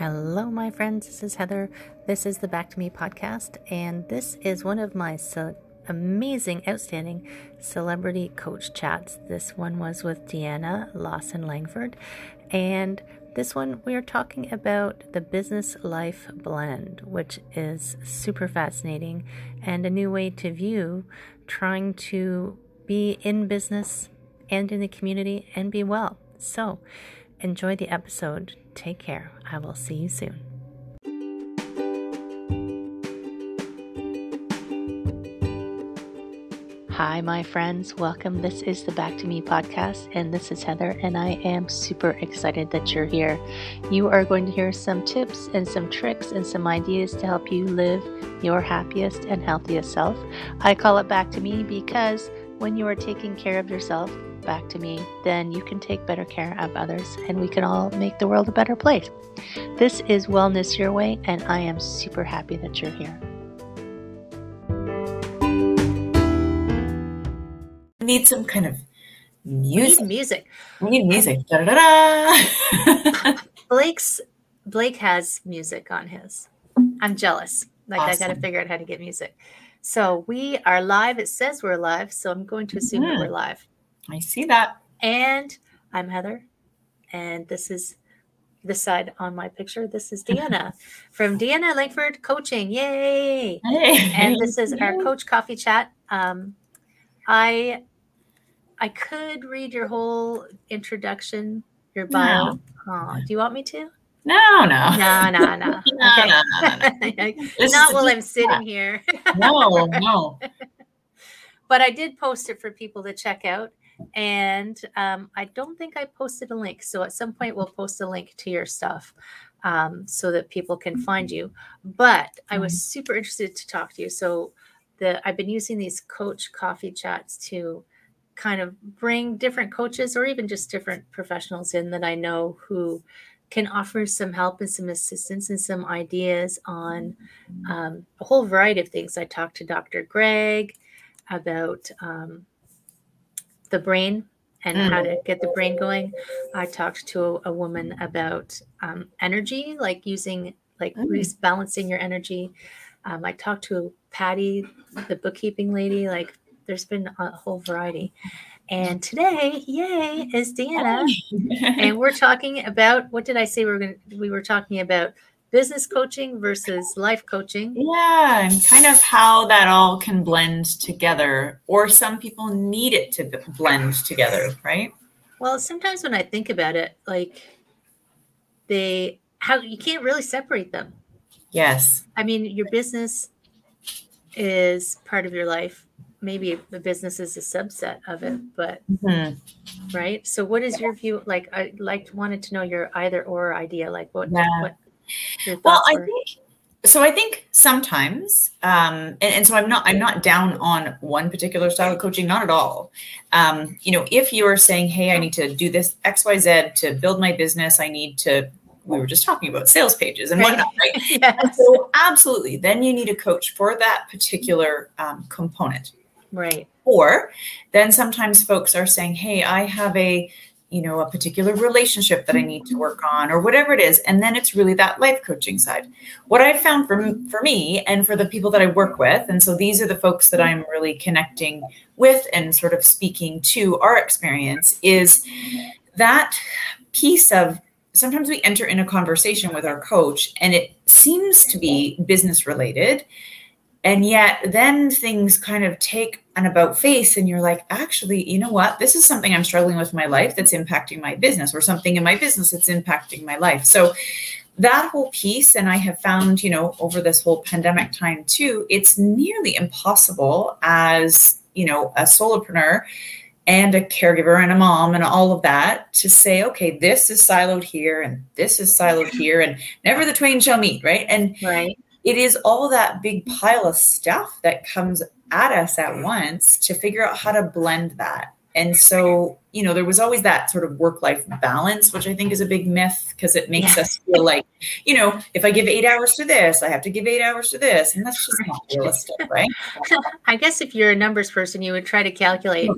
Hello, my friends. This is Heather. This is the Back to Me podcast, and this is one of my ce- amazing, outstanding celebrity coach chats. This one was with Deanna Lawson Langford, and this one we are talking about the business life blend, which is super fascinating and a new way to view trying to be in business and in the community and be well. So, enjoy the episode. Take care. I will see you soon. Hi, my friends. Welcome. This is the Back to Me podcast, and this is Heather, and I am super excited that you're here. You are going to hear some tips and some tricks and some ideas to help you live your happiest and healthiest self. I call it Back to Me because when you are taking care of yourself, back to me, then you can take better care of others and we can all make the world a better place. This is Wellness Your Way, and I am super happy that you're here. We need some kind of music. We need music. We need music. Blake's Blake has music on his. I'm jealous. Like I got to figure out how to get music. So we are live. It says we're live, so I'm going to assume that Mhm. we're live. I see that. And I'm Heather, and this is this side on my picture. This is Deanna from Deanna Langford Coaching. Yay! Hey. And this is our Coach Coffee Chat. Um, I I could read your whole introduction, your bio. Aw, do you want me to? No, no. No, no, no. No, Okay. no, no, no. Not while I'm sitting here. No, no. but I did post it for people to check out. And um, I don't think I posted a link. So at some point, we'll post a link to your stuff um, so that people can find you. But I was super interested to talk to you. So the I've been using these coach coffee chats to kind of bring different coaches or even just different professionals in that I know who can offer some help and some assistance and some ideas on um, a whole variety of things. I talked to Dr. Greg about um, the brain and how to get the brain going. I talked to a, a woman about um, energy, like using, like Mm. rebalancing your energy. Um, I talked to Patty, the bookkeeping lady. Like, there's been a whole variety. And today, yay, is Deanna and we're talking about what did I say we were going to we were talking about business coaching versus life coaching. yeah, and kind of how that all can blend together, or some people need it to blend together, right? Well, sometimes when I think about it, like they how you can't really separate them. Yes. I mean, your business is part of your life. Maybe the business is a subset of it, but Mhm. right. So, what is your view? Like, I like wanted to know your either or idea. Like, what Yeah. what Well, I were. think so. I think sometimes, um, and, and so I'm not. I'm not down on one particular style of coaching. Not at all. Um, you know, if you're saying, "Hey, I need to do this X, Y, Z to build my business. I need to." We were just talking about sales pages and whatnot, right? And so, absolutely, then you need a coach for that particular um, component. Right. Or then sometimes folks are saying, "Hey, I have a." you know a particular relationship that i need to work on or whatever it is. And then it's really that life coaching side. What i've found for, for me and for the people that i work with and so these are the folks that i'm really connecting with and sort of speaking to our experience is that piece of sometimes we enter in a conversation with our coach and it seems to be business related and yet then things kind of take an about face and you're like actually you know what? This is something i'm struggling with in my life that's impacting my business or something in my business that's impacting my life. So that whole piece and i have found you know over this whole pandemic time too it's nearly impossible as you know a solopreneur and a caregiver and a mom and all of that to say okay this is siloed here and this is siloed here and never the twain shall meet right? And Right. It is all that big pile of stuff that comes at us at once to figure out how to blend that. And so, you know, there was always that sort of work life balance, which I think is a big myth because it makes Yeah. us feel like, you know, if I give eight hours to this, I have to give eight hours to this. And that's just not realistic, right? I guess if you're a numbers person, you would try to calculate,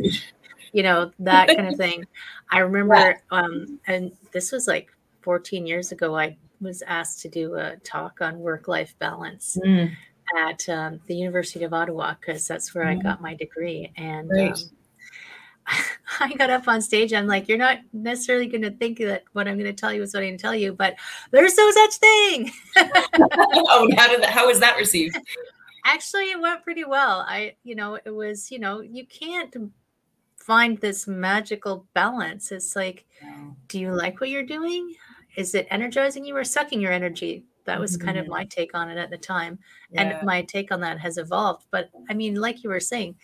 you know, that kind of thing. I remember, um, and this was like 14 years ago, I was asked to do a talk on work life balance Mm, at um, the University of Ottawa because that's where I Mhm. got my degree. And Right. um, I got up on stage. I'm like, you're not necessarily going to think that what I'm going to tell you is what I'm going to tell you, but there's no such thing. oh, how did that, how was that received? Actually, it went pretty well. I, you know, it was, you know, you can't find this magical balance. It's like, do you like what you're doing? Is it energizing you or sucking your energy? That was kind of Mhm. my take on it at the time. Yeah. And my take on that has evolved. But I mean, like you were saying,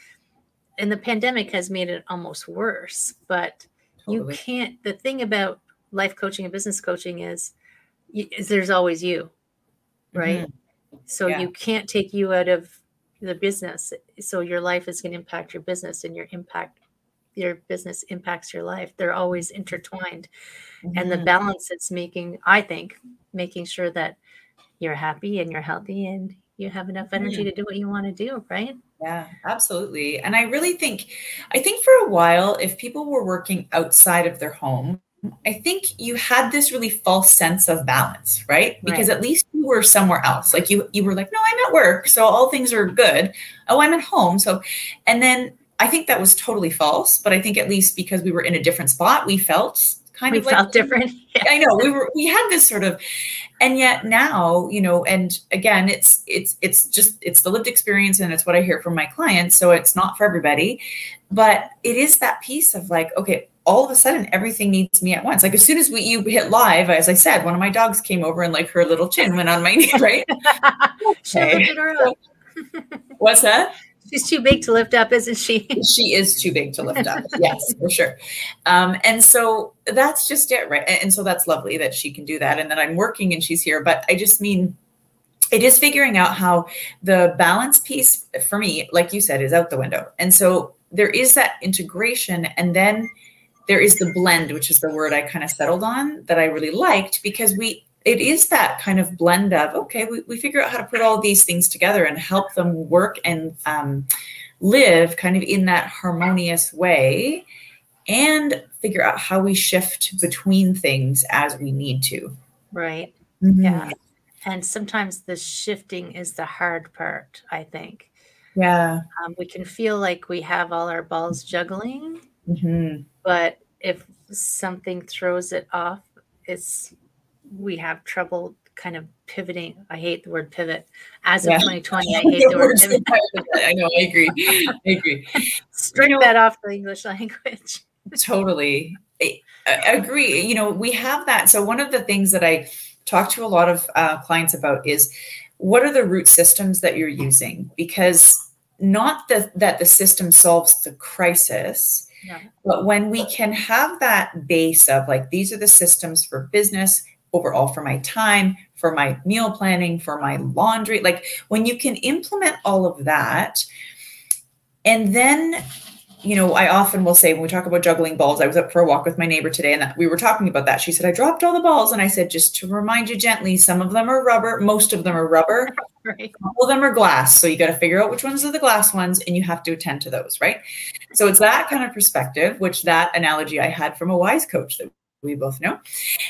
and the pandemic has made it almost worse. But you can't, the thing about life coaching and business coaching is, is there's always you, right? So Yeah. you can't take you out of the business. So your life is going to impact your business and your impact your business impacts your life. They're always intertwined. And the Mhm. balance it's making, I think, making sure that you're happy and you're healthy and you have enough energy to do what you want to do, right? Yeah, absolutely. And I really think, I think for a while, if people were working outside of their home, I think you had this really false sense of balance, right? Because at least you were somewhere else. Like you, you were like, no, I'm at work, so all things are good. Oh, I'm at home, so, and then I think that was totally false. But I think at least because we were in a different spot, we felt kind We of like felt different. Yeah. I know we were we had this sort of and yet now, you know, and again, it's it's it's just it's the lived experience and it's what I hear from my clients. So it's not for everybody, but it is that piece of like, okay, all of a sudden everything needs me at once. Like as soon as we you hit live, as I said, one of my dogs came over and like her little chin went on my knee, right? Okay. lifted her up. What's that? She's too big to lift up, isn't she? she is too big to lift up. yes, for sure. Um, and so that's just it, right? And so that's lovely that she can do that, and that I'm working and she's here. But I just mean, it is figuring out how the balance piece for me, like you said, is out the window. And so there is that integration, and then there is the blend, which is the word I kind of settled on that I really liked because we it is that kind of blend of okay we, we figure out how to put all these things together and help them work and um, live kind of in that harmonious way and figure out how we shift between things as we need to Right. Mm-hmm. Yeah. And sometimes the shifting is the hard part, I think. yeah Um, we can feel like we have all our balls juggling, Mhm. but if something throws it off, it's we have trouble kind of pivoting. I hate the word pivot. As of Yeah. 2020, I hate the word pivot. I know i agree i agree Strike You know- that off the English language. totally I, I agree you know we have that so one of the things that i talk to a lot of uh, clients about is what are the root systems that you're using because not the, that the system solves the crisis Yeah. but when we can have that base of like these are the systems for business overall for my time for my meal planning for my laundry like when you can implement all of that and then you know, I often will say when we talk about juggling balls, I was up for a walk with my neighbor today and we were talking about that. She said, I dropped all the balls. And I said, just to remind you gently, some of them are rubber, most of them are rubber, Right. a couple of them are glass. So you got to figure out which ones are the glass ones and you have to attend to those, right? So it's that kind of perspective, which that analogy I had from a wise coach that we both know.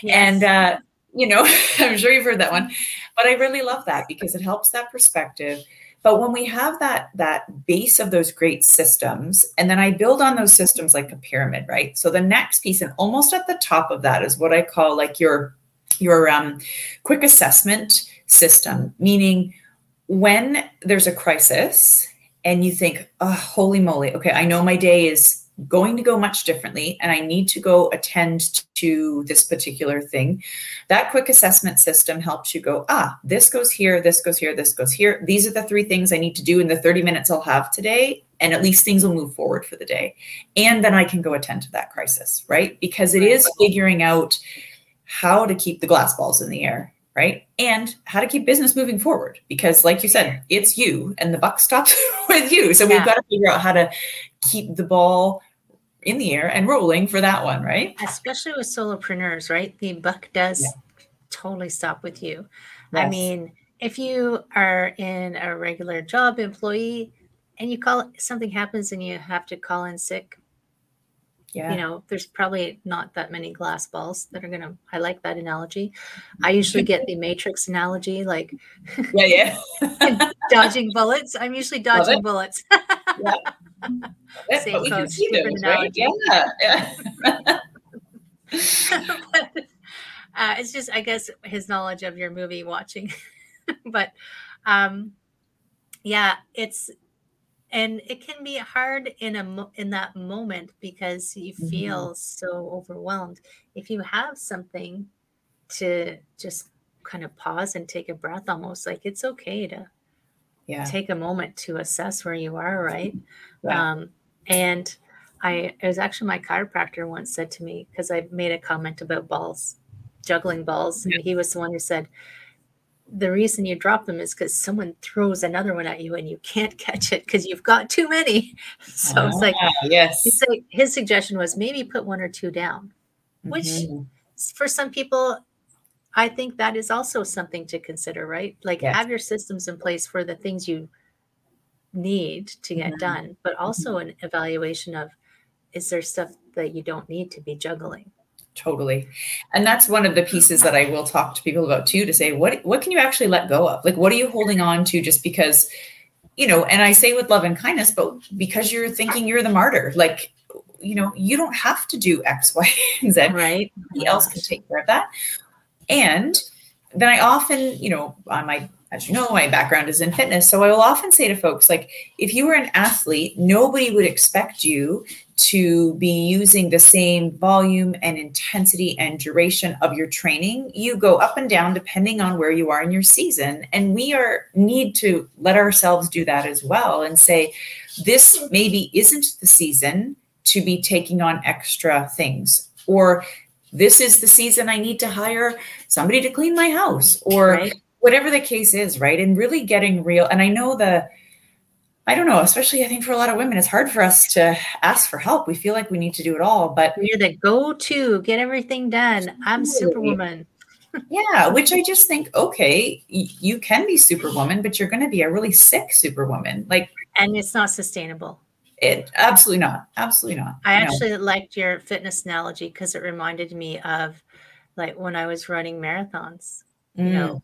And, uh, you know, I'm sure you've heard that one, but I really love that because it helps that perspective. But when we have that that base of those great systems, and then I build on those systems like a pyramid, right? So the next piece, and almost at the top of that, is what I call like your your um, quick assessment system, meaning when there's a crisis and you think, oh, holy moly, okay, I know my day is going to go much differently and I need to go attend to this particular thing. That quick assessment system helps you go, ah, this goes here, this goes here, this goes here. These are the three things I need to do in the 30 minutes I'll have today. And at least things will move forward for the day. And then I can go attend to that crisis, right? Because it is figuring out how to keep the glass balls in the air right? And how to keep business moving forward. Because, like you said, it's you and the buck stops with you. So Yeah. we've got to figure out how to keep the ball in the air and rolling for that one, right? especially with solopreneurs, right? The buck does Yeah. totally stop with you. I mean, if you are in a regular job employee and you call something happens and you have to call in sick, Yeah. You know, there's probably not that many glass balls that are gonna. I like that analogy. Mm-hmm. I usually get the Matrix analogy, like yeah, yeah. dodging bullets. I'm usually dodging bullets. yeah. But we can see those, right? Yeah, yeah. but, uh, it's just, I guess, his knowledge of your movie watching. but um, yeah, it's and it can be hard in a mo- in that moment because you Mhm. feel so overwhelmed. If you have something to just kind of pause and take a breath, almost like it's okay to yeah. take a moment to assess where you are, right? Yeah. Um, and I, it was actually my chiropractor once said to me, because I made a comment about balls, juggling balls. And he was the one who said, the reason you drop them is because someone throws another one at you and you can't catch it because you've got too many. So it's like, Ah, yes. his, his suggestion was maybe put one or two down, which Mhm. for some people, I think that is also something to consider, right? Like Yes. have your systems in place for the things you need to get Mhm. done, but also an evaluation of is there stuff that you don't need to be juggling? Totally. And that's one of the pieces that I will talk to people about too to say what what can you actually let go of? Like what are you holding on to just because you know, and I say with love and kindness, but because you're thinking you're the martyr. Like you know, you don't have to do X, Y, and Z. Right? Somebody else can take care of that. And then I often, you know, on my, as you know, my background is in fitness. So I will often say to folks, like, if you were an athlete, nobody would expect you to be using the same volume and intensity and duration of your training. You go up and down depending on where you are in your season. And we are need to let ourselves do that as well and say, this maybe isn't the season to be taking on extra things or this is the season I need to hire somebody to clean my house or Right. whatever the case is, right? And really getting real. And I know the, I don't know, especially I think for a lot of women, it's hard for us to ask for help. We feel like we need to do it all. But You're the go-to, get everything done. I'm superwoman. yeah, which I just think, okay, y- you can be superwoman, but you're going to be a really sick superwoman. Like And it's not sustainable. It, absolutely not. Absolutely not. I No. actually liked your fitness analogy because it reminded me of like when I was running marathons. You Mm, know,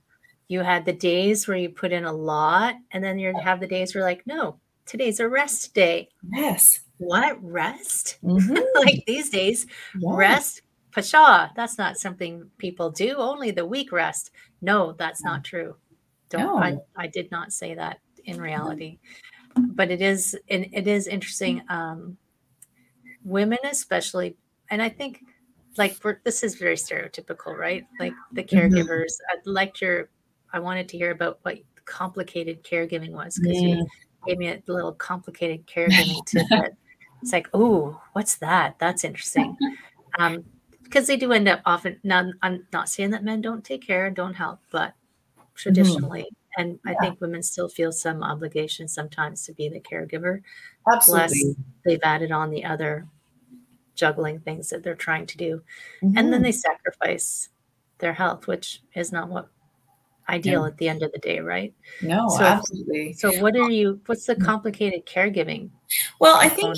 you had the days where you put in a lot, and then you'd have the days where like, no, today's a rest day. yes. What rest? Mhm. like these days, Yeah. rest, pshaw, That's not something people do. Only the weak rest. No, that's not true. Don't I, No. I did not say that in reality. But it is and it is interesting. Um women especially, and I think like this is very stereotypical, right? Like the Mhm. caregivers. I'd like your I wanted to hear about what complicated caregiving was because you Mm. gave me a little complicated caregiving tidbit. It's like, oh, what's that? That's interesting. Um, because they do end up often. Now, I'm not saying that men don't take care and don't help, but traditionally, and I think women still feel some obligation sometimes to be the caregiver. Plus, Absolutely. they've added on the other juggling things that they're trying to do, and then Mhm. they sacrifice their health, which is not what ideal at the end of the day, right? no, so- absolutely. So, what are you? What's the complicated caregiving? Well, I think?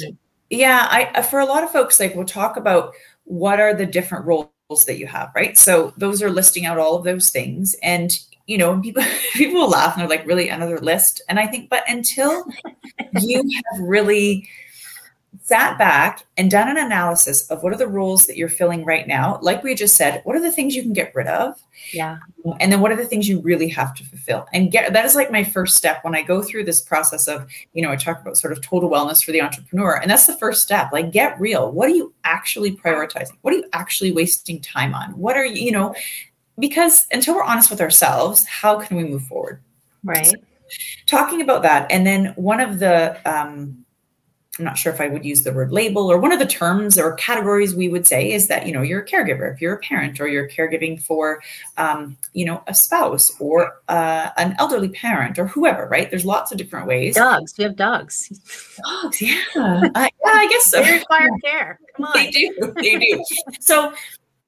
Yeah, I uh, for a lot of folks, like we'll talk about what are the different roles that you have, right? So those are listing out all of those things, and you know, people people laugh and they're like, "Really, another list?" And I think, but until you have really sat back and done an analysis of what are the roles that you're filling right now, like we just said, what are the things you can get rid of, Yeah. Um, and then what are the things you really have to fulfill? And get that is like my first step when i go through this process of you know i talk about sort of total wellness for the entrepreneur and that's the first step like get real. What are you actually prioritizing? What are you actually wasting time on? What are you you know because until we're honest with ourselves how can we move forward Right. talking about that and then one of the um i'm not sure if i would use the word label or one of the terms or categories we would say is that you know you're a caregiver if you're a parent or you're caregiving for um, you know a spouse or uh, an elderly parent or whoever right there's lots of different ways Dogs. we have dogs. dogs yeah I, yeah i guess so They require care. Come on. they do. They do. so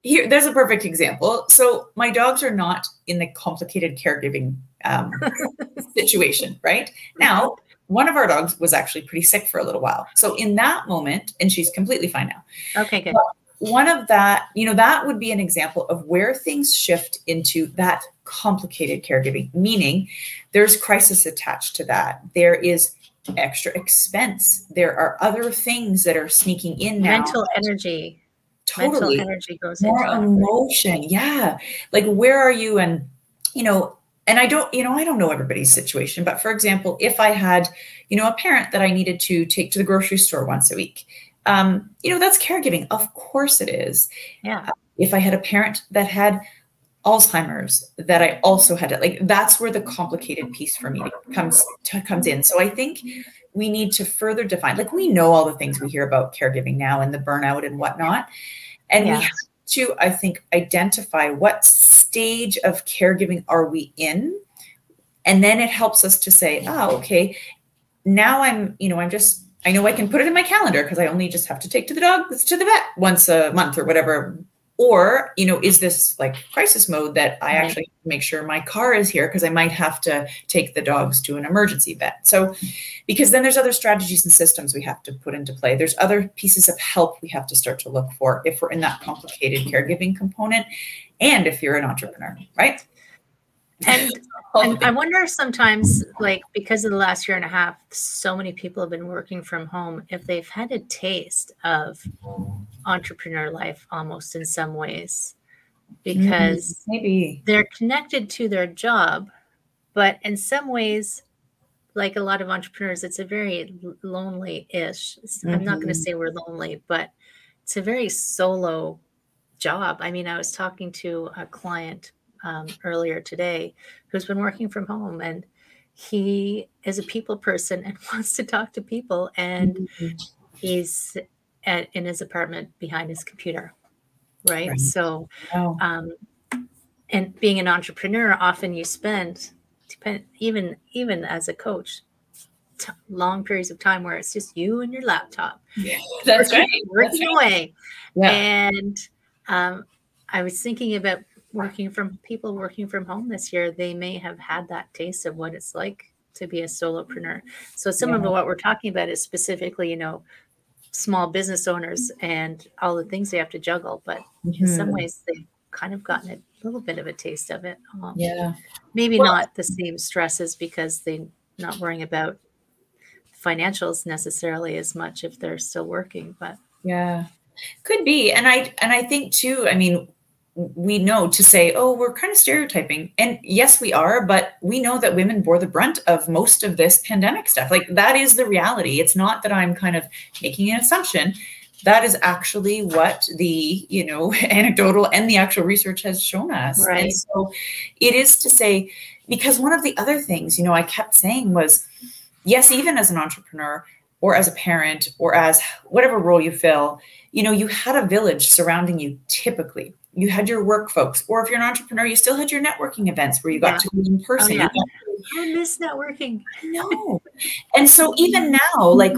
here, there's a perfect example. So my dogs are not in the complicated caregiving um, situation, right? Now, one of our dogs was actually pretty sick for a little while. So in that moment, and she's completely fine now. Okay, good. One of that, you know, that would be an example of where things shift into that complicated caregiving, meaning there's crisis attached to that. There is extra expense. There are other things that are sneaking in now. Mental energy. Totally. Mental energy goes More into emotion. Yeah. Like where are you? And, you know, and I don't, you know, I don't know everybody's situation, but for example, if I had, you know, a parent that I needed to take to the grocery store once a week, um, you know, that's caregiving. Of course it is. Yeah. If I had a parent that had Alzheimer's, that I also had it, like that's where the complicated piece for me comes to, comes in. So I think we need to further define, like we know all the things we hear about caregiving now and the burnout and whatnot, and Yeah. we have to, I think, identify what stage of caregiving are we in, and then it helps us to say, oh, okay, now I'm, you know, I'm just, I know I can put it in my calendar because I only just have to take to the dog to the vet once a month or whatever. Or, you know, is this like crisis mode that I Right. actually make sure my car is here because I might have to take the dogs to an emergency vet. So, because then there's other strategies and systems we have to put into play. There's other pieces of help we have to start to look for if we're in that complicated caregiving component and if you're an entrepreneur, right? And And I wonder sometimes, like because of the last year and a half, so many people have been working from home. If they've had a taste of entrepreneur life, almost in some ways, because maybe they're connected to their job, but in some ways, like a lot of entrepreneurs, it's a very lonely-ish. I'm not going to Mhm. say we're lonely, but it's a very solo job. I mean, I was talking to a client um, earlier today who's been working from home, and he is a people person and wants to talk to people, and he's at, in his apartment behind his computer, right? Right. So Oh, um, and being an entrepreneur often you spend depend even even as a coach t- long periods of time where it's just you and your laptop yeah, that's working, right. working That's away Yeah. and um, i was thinking about working from people working from home this year they may have had that taste of what it's like to be a solopreneur so some of what we're talking about is specifically you know small business owners and all the things they have to juggle but in some Mhm. ways they've kind of gotten a little bit of a taste of it. Um, Yeah. Maybe Well- not the same stresses because they're not worrying about financials necessarily as much if they're still working. But Yeah. Could be. And I and I think too, I mean, we know to say, oh, we're kind of stereotyping. And yes, we are, but we know that women bore the brunt of most of this pandemic stuff. Like that is the reality. It's not that I'm kind of making an assumption. That is actually what the, you know, anecdotal and the actual research has shown us. Right. And so it is to say, because one of the other things, you know, I kept saying was, yes, even as an entrepreneur or as a parent or as whatever role you fill, you know, you had a village surrounding you typically. You had your work folks, or if you're an entrepreneur, you still had your networking events where you got Yeah. to meet in oh, person. You yeah. got I miss networking. no. And so even now, like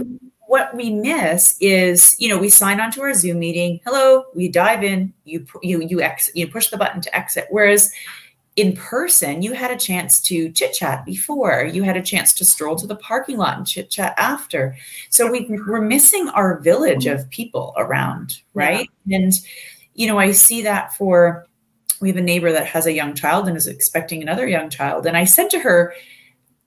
what we miss is, you know, we sign on to our Zoom meeting. Hello, we dive in. You you you ex you push the button to exit. Whereas in person, you had a chance to chit chat before. You had a chance to stroll to the parking lot and chit chat after. So we we're missing our village of people around, right? And you know, I see that for we have a neighbor that has a young child and is expecting another young child. And I said to her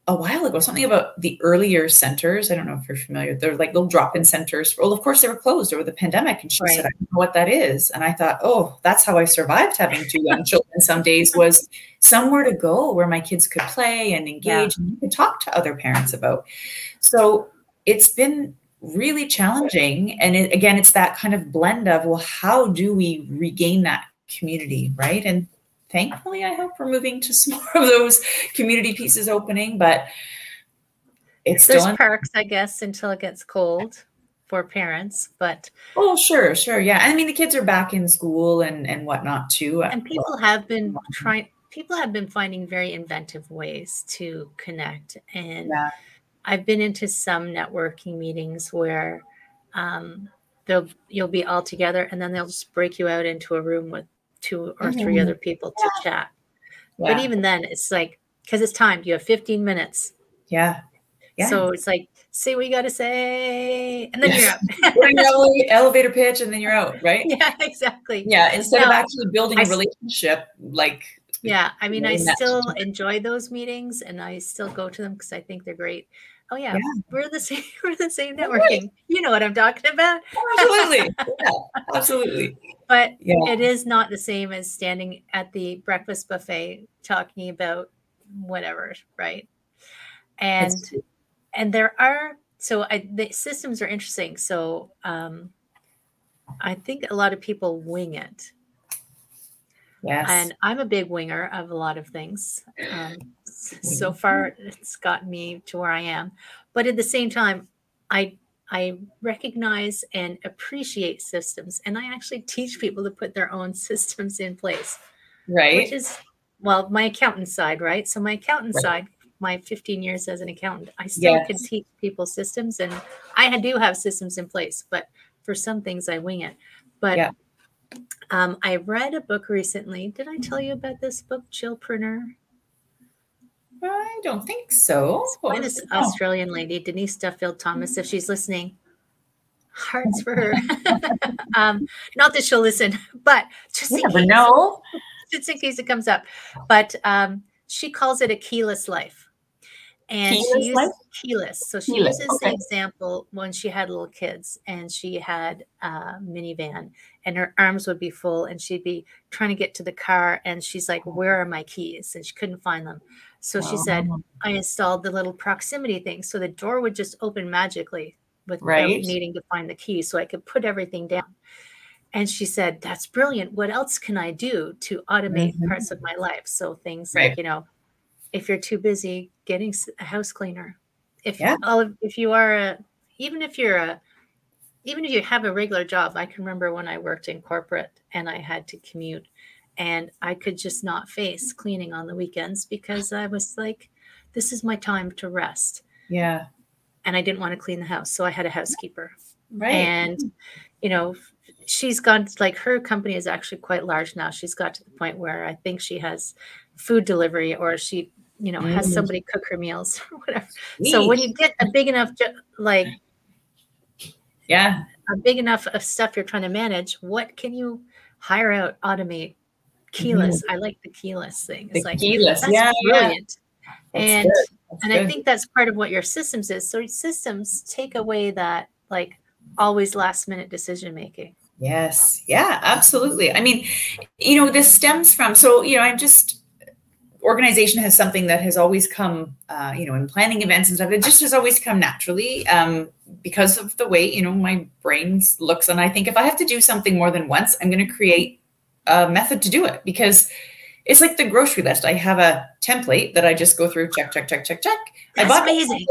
a while ago something about the EarlyON centers. I don't know if you're familiar. They're like little drop-in centers. Well, of course they were closed over the pandemic. And she Right. said, I don't know what that is. And I thought, oh, that's how I survived having two young children some days was somewhere to go where my kids could play and engage and you could talk to other parents about. So it's been really challenging. And it, again, it's that kind of blend of, well, how do we regain that community, right? And thankfully, I hope we're moving to some more of those community pieces opening, but it's There's still. Perks, I guess, until it gets cold for parents. But oh, sure, sure, yeah. I mean, the kids are back in school and and whatnot too. and people have been trying. People have been finding very inventive ways to connect, and Yeah. I've been into some networking meetings where um, they'll you'll be all together, and then they'll just break you out into a room with two or three Mhm. other people to chat. Yeah. But even then, it's like because it's timed. You have 15 minutes. yeah, Yeah. So it's like, say what you got to say, and then you're Yes. up. Put in your elevator pitch and then you're out, right? yeah, exactly. Yeah. Instead of actually building I a relationship, like Yeah, I mean, I still enjoy those meetings, and I still go to them because I think they're great. Oh yeah, Yeah. we're the same. We're the same Right. networking. You know what I'm talking about. absolutely, yeah, absolutely, But yeah, it is not the same as standing at the breakfast buffet talking about whatever, right? And and there are so I, the systems are interesting. So um, I think a lot of people wing it, yes, and I'm a big winger of a lot of things. Um, so far, it's gotten me to where I am, but at the same time, I I recognize and appreciate systems, and I actually teach people to put their own systems in place, right, which is well, my accountant side, right? So my accountant Right. side, my 15 years as an accountant, I still can teach people systems, and I do have systems in place, but for some things I wing it. But Yeah. Um, I read a book recently. Did I tell you about this book, Chillpreneur? I don't think so. By this? Oh, Australian lady, Denise Duffield Thomas, if she's listening. Hearts for her. um, not that she'll listen, but just you in never case, know. just in case it comes up. But um, she calls it a keyless life. And Keyless she life? keyless. So she Keyless, uses the example when she had little kids and she had a minivan and her arms would be full and she'd be trying to get to the car and she's like, Where are my keys? And she couldn't find them. So she said, I installed the little proximity thing. So the door would just open magically without Right. needing to find the key. So I could put everything down. And she said, That's brilliant. What else can I do to automate Mhm. parts of my life? So things Right. like, you know, if you're too busy getting a house cleaner, if Yeah. all of, if you are a, even if you're a, even if you have a regular job, I can remember when I worked in corporate and I had to commute and I could just not face cleaning on the weekends because I was like, this is my time to rest. yeah, And I didn't want to clean the house. So I had a housekeeper. right. And, you know, she's gone, like her company is actually quite large now. She's got to the point where I think she has food delivery or she, you know, has Mm. somebody cook her meals or whatever. So when you get a big enough, like yeah, a big enough of stuff you're trying to manage, what can you hire out, automate? Keyless. I like the keyless thing. Mm-hmm. the It's like keyless, that's yeah, yeah. brilliant. That's and good. And I think that's part of what your systems is. So systems take away that like always last minute decision making. Yes. Yeah, absolutely. I mean, you know, this stems from, so, you know, I'm just, organization has something that has always come, uh, you know, in planning events and stuff, it just has always come naturally um, because of the way, you know, my brain looks. And I think if I have to do something more than once, I'm going to create a method to do it because it's like the grocery list. I have a template that I just go through, check, check, check, check, check. That's I bought amazing.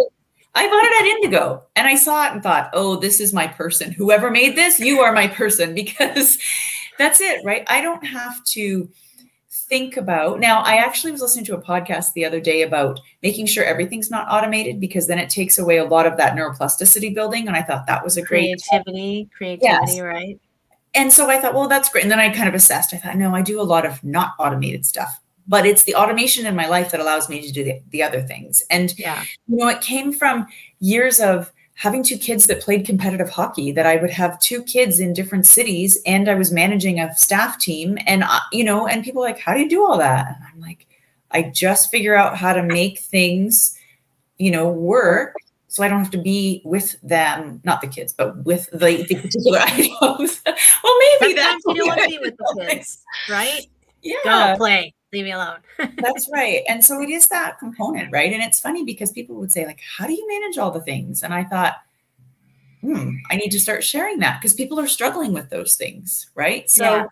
I bought it at Indigo and I saw it and thought, oh, this is my person. Whoever made this, you are my person because that's it, right? I don't have to think about. Now, I actually was listening to a podcast the other day about making sure everything's not automated because then it takes away a lot of that neuroplasticity building. And I thought that was a great. Creativity, creativity, Yes. right? And so I thought, well, that's great. And then I kind of assessed. I thought, no, I do a lot of not automated stuff, but it's the automation in my life that allows me to do the, the other things. And Yeah. you know, it came from years of having two kids that played competitive hockey, that I would have two kids in different cities and I was managing a staff team. And, uh, you know, and people are like, how do you do all that? And I'm like, I just figure out how to make things, you know, work so I don't have to be with them, not the kids, but with the, the particular items. well, maybe Sometimes that's you don't want to be with the kids, right? Yeah. Go play. Leave me alone. That's right. And so it is that component, right? And it's funny because people would say, like, how do you manage all the things? And I thought, hmm, I need to start sharing that because people are struggling with those things, right? So, Yeah.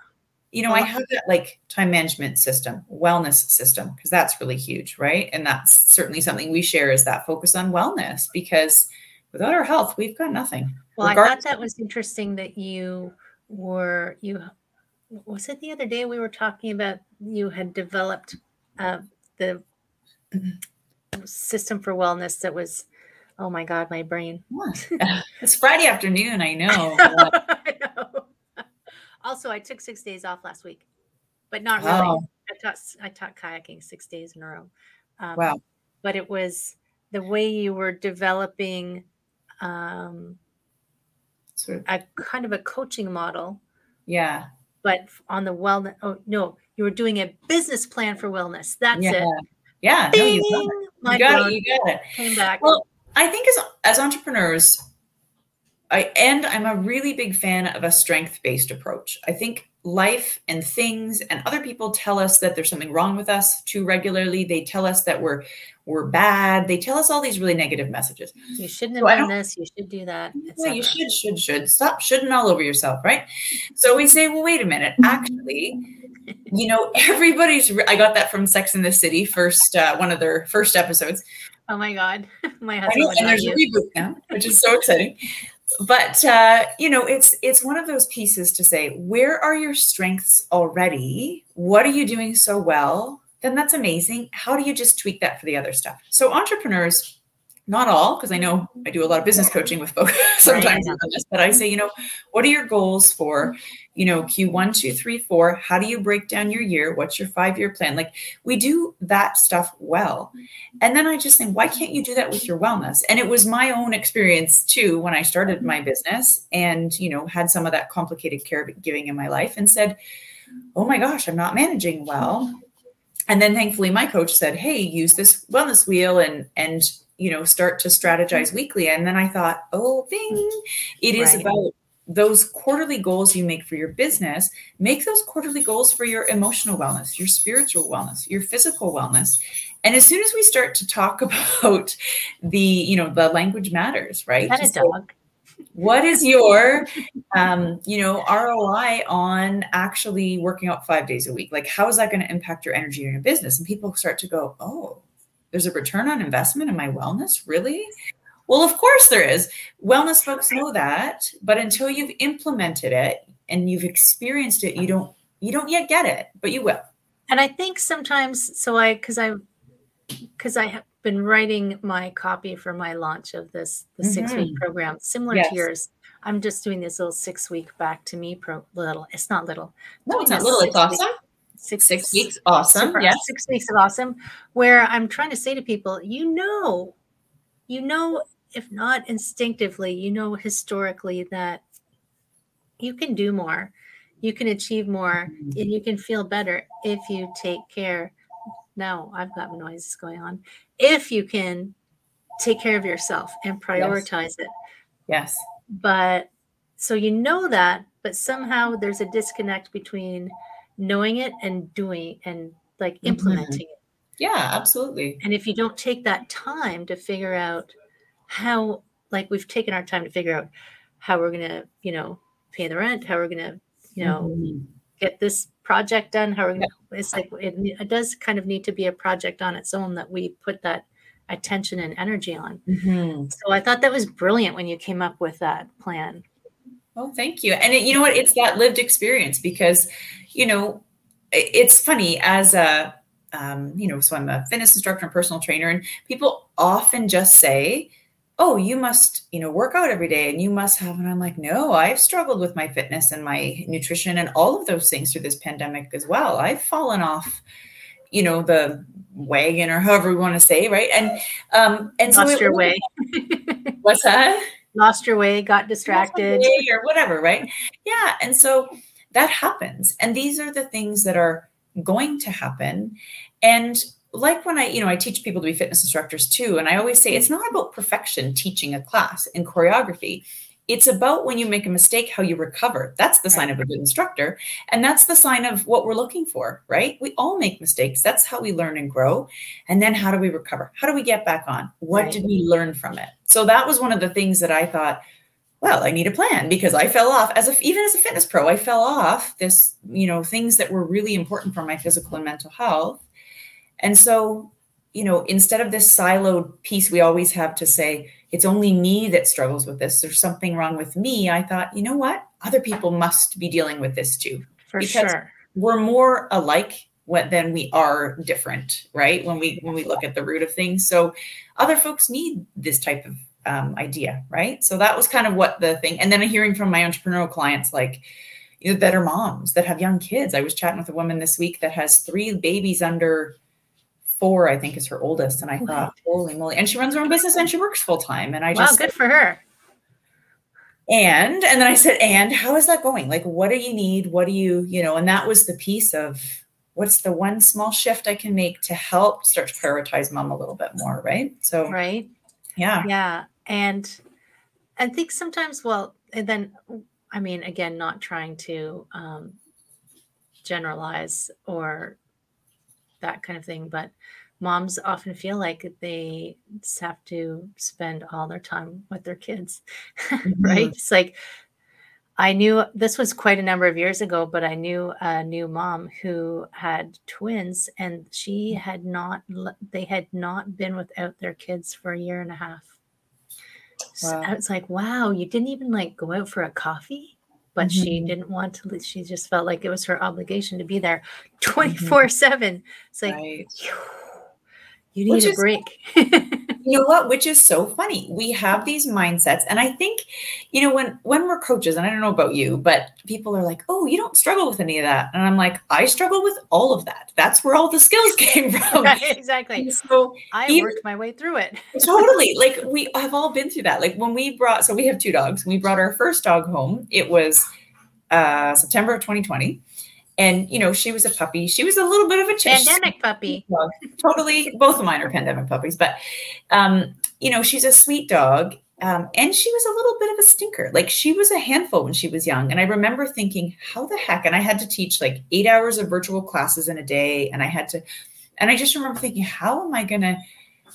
you know, I have that like time management system, wellness system, because that's really huge, right? And that's certainly something we share is that focus on wellness because without our health, we've got nothing. Well, I thought that was interesting that you were you was it the other day we were talking about you had developed uh, the system for wellness that was oh my god my brain Yeah. it's Friday afternoon, I know. I know. also i took six days off last week but not really i taught i taught kayaking six days in a row um, Wow. but it was the way you were developing um, Sort of, a kind of a coaching model, yeah. But on the wellness. Oh no, you were doing a business plan for wellness. That's yeah. it. Yeah. No, you got it. You got it. You got it. came back. Well, I think as as entrepreneurs, I and I'm a really big fan of a strength-based approach. I think life and things and other people tell us that there's something wrong with us too regularly. They tell us that we're we're bad. They tell us all these really negative messages. you shouldn't have I done this. You should do that. Yeah, you should, should, should stop shoulding all over yourself, right? So we say, well, wait a minute. Actually, you know, everybody's. Re- I got that from Sex in the City, first uh, one of their first episodes. Oh my God, my husband and there's a reboot now, which is so exciting. But uh, you know, it's it's one of those pieces to say, where are your strengths already? What are you doing so well? Then that's amazing. How do you just tweak that for the other stuff? So entrepreneurs, not all, because I know I do a lot of business coaching with folks sometimes this, but I say, you know, what are your goals for, you know, Q1, two, three, four? How do you break down your year? What's your five-year plan? Like we do that stuff well. And then I just think, why can't you do that with your wellness? And it was my own experience too when I started my mm-hmm. business and, you know, had some of that complicated caregiving in my life and said, oh my gosh, I'm not managing well. And then thankfully my coach said, hey, use this wellness wheel and, and, you know, start to strategize weekly. And then I thought, oh, bing, it is Right. about those quarterly goals you make for your business, make those quarterly goals for your emotional wellness, your spiritual wellness, your physical wellness. And as soon as we start to talk about the, you know, the language matters, right? Pet Just say, dog. what is your um, you know roi on actually working out five days a week like how is that going to impact your energy in your business and people start to go oh there's a return on investment in my wellness really well of course there is wellness folks know that but until you've implemented it and you've experienced it you don't you don't yet get it but you will And I think sometimes, so I, because I, because I have been writing my copy for my launch of this the six week mm-hmm. program, similar Yes. to yours. I'm just doing this little six week back to me pro little. It's not little. no it's not little it's awesome Six six weeks awesome yes Six weeks of awesome. Where I'm trying to say to people, you know, you know, if not instinctively, you know historically that you can do more, you can achieve more, Mm-hmm. and you can feel better if you take care. No, I've got noises going on. If you can take care of yourself and prioritize it. yes But so you know that, but somehow there's a disconnect between knowing it and doing and like Mhm. implementing it. yeah absolutely And if you don't take that time to figure out how, like we've taken our time to figure out how we're going to, you know, pay the rent, how we're going to, you know, Mhm. get this project done, how we're going to, it's like, it, it does kind of need to be a project on its own that we put that attention and energy on. Mhm. So I thought that was brilliant when you came up with that plan. Oh, thank you. And it, you know what? It's that lived experience because, you know, it's funny as a, um, you know, so I'm a fitness instructor and personal trainer, and people often just say, "Oh, you must, you know, work out every day, and you must have." And I'm like, "No, I've struggled with my fitness and my nutrition and all of those things through this pandemic as well. I've fallen off." you know the wagon or however we want to say right and um and so Lost it your way. what's that Lost your way, got distracted. or whatever, right? Yeah. And so that happens. And these are the things that are going to happen. And like when I, you know, I teach people to be fitness instructors too. And I always say it's not about perfection teaching a class in choreography. It's about when you make a mistake, how you recover. That's the sign of a good instructor. And that's the sign of what we're looking for, right? We all make mistakes. That's how we learn and grow. And then how do we recover? How do we get back on? What Right. did we learn from it? So that was one of the things that I thought, well, I need a plan because I fell off as a even as a fitness pro, I fell off this, you know, things that were really important for my physical and mental health. And so, you know, instead of this siloed piece we always have to say, it's only me that struggles with this, there's something wrong with me. I thought, you know what? Other people must be dealing with this too. For because- sure. We're more alike than we are different, right? When we when we look at the root of things. So other folks need this type of um, idea, right? So that was kind of what the thing. And then I'm hearing from my entrepreneurial clients, like you know, that are moms that have young kids. I was chatting with a woman this week that has three babies under four, I think, is her oldest. And I thought, holy moly. And she runs her own business and she works full time. And I wow, just good for her. and and then I said, and how is that going? Like, what do you need? What do you, you know, and that was the piece of what's the one small shift I can make to help start to prioritize mom a little bit more, right? So Right. yeah. Yeah. And I think sometimes, well, and then, I mean, again, not trying to um, generalize or that kind of thing, but moms often feel like they just have to spend all their time with their kids, right? It's like, I knew this was quite a number of years ago, but I knew a new mom who had twins and she had not, they had not been without their kids for a year and a half. Wow. I was like, wow, you didn't even like go out for a coffee, but she Mhm. didn't want to. leave. She just felt like it was her obligation to be there 24 7. It's like, Right. You need Which a is- break. you know what? Which is so funny. We have these mindsets and i think you know when when we're coaches and i don't know about you but people are like oh you don't struggle with any of that. And i'm like i struggle with all of that. That's where all the skills came from. Right, exactly. And so I even- worked my way through it. totally. Like we have all been through that. Like when we brought so we have two dogs. When we brought our first dog home. It was uh september of 2020 and you know she was a puppy she was a little bit of a Pandemic puppy. dog. Totally, both of mine are pandemic puppies, but um, you know, she's a sweet dog. Um, and she was a little bit of a stinker. Like she was a handful when she was young. And I remember thinking, how the heck? And I had to teach like eight hours of virtual classes in a day. And I had to, and I just remember thinking, how am I gonna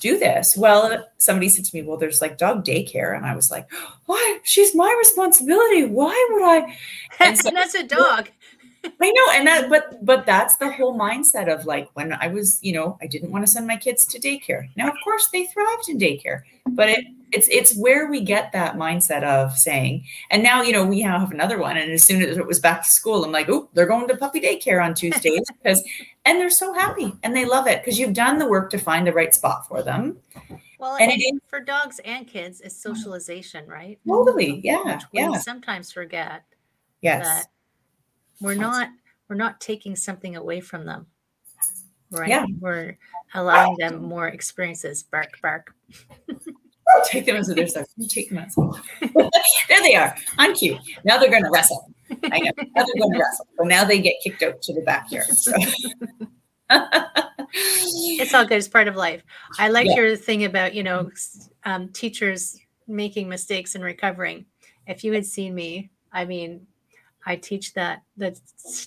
do this? Well, somebody said to me, Well, there's like dog daycare. And I was like, Why? She's my responsibility. Why would I? And And, that's a dog. I know, and that, but but that's the whole mindset of like when I was, you know, I didn't want to send my kids to daycare. Now, of course, they thrived in daycare, but it it's it's where we get that mindset of saying, and now you know we now have another one, and as soon as it was back to school, I'm like, oh, they're going to puppy daycare on Tuesdays because, and they're so happy and they love it because you've done the work to find the right spot for them. Well, And and for dogs and kids, it's socialization, right? Totally, yeah, we yeah, sometimes forget yes, that we're not we're not taking something away from them. Right. Yeah. We're allowing them more experiences. Bark, bark. take them as their stuff. Take them outside. there they are on cue. Now they're going to wrestle. I know. Now they're going to wrestle. So now they get kicked out to the backyard. So. It's all good. It's part of life. I like Yeah. your thing about, you know, um, teachers making mistakes and recovering. If you had seen me, I mean, I teach that the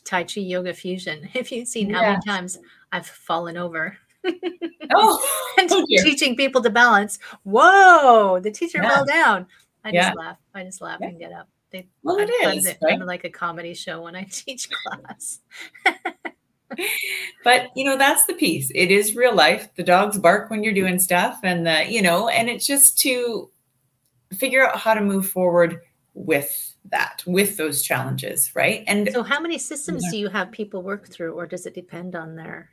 Tai Chi Yoga Fusion. If you'd seen how many times I've fallen over oh, and oh teaching people to balance. Whoa, the teacher Yeah. fell down. I Yeah. just laugh. I just laugh Yeah. and get up. They, Well, it is, I'm like a comedy show when I teach class. But you know, that's the piece. It is real life. The dogs bark when you're doing stuff, and the you know, and it's just to figure out how to move forward with that, with those challenges, right? And So, how many systems Yeah. do you have people work through, or does it depend on their?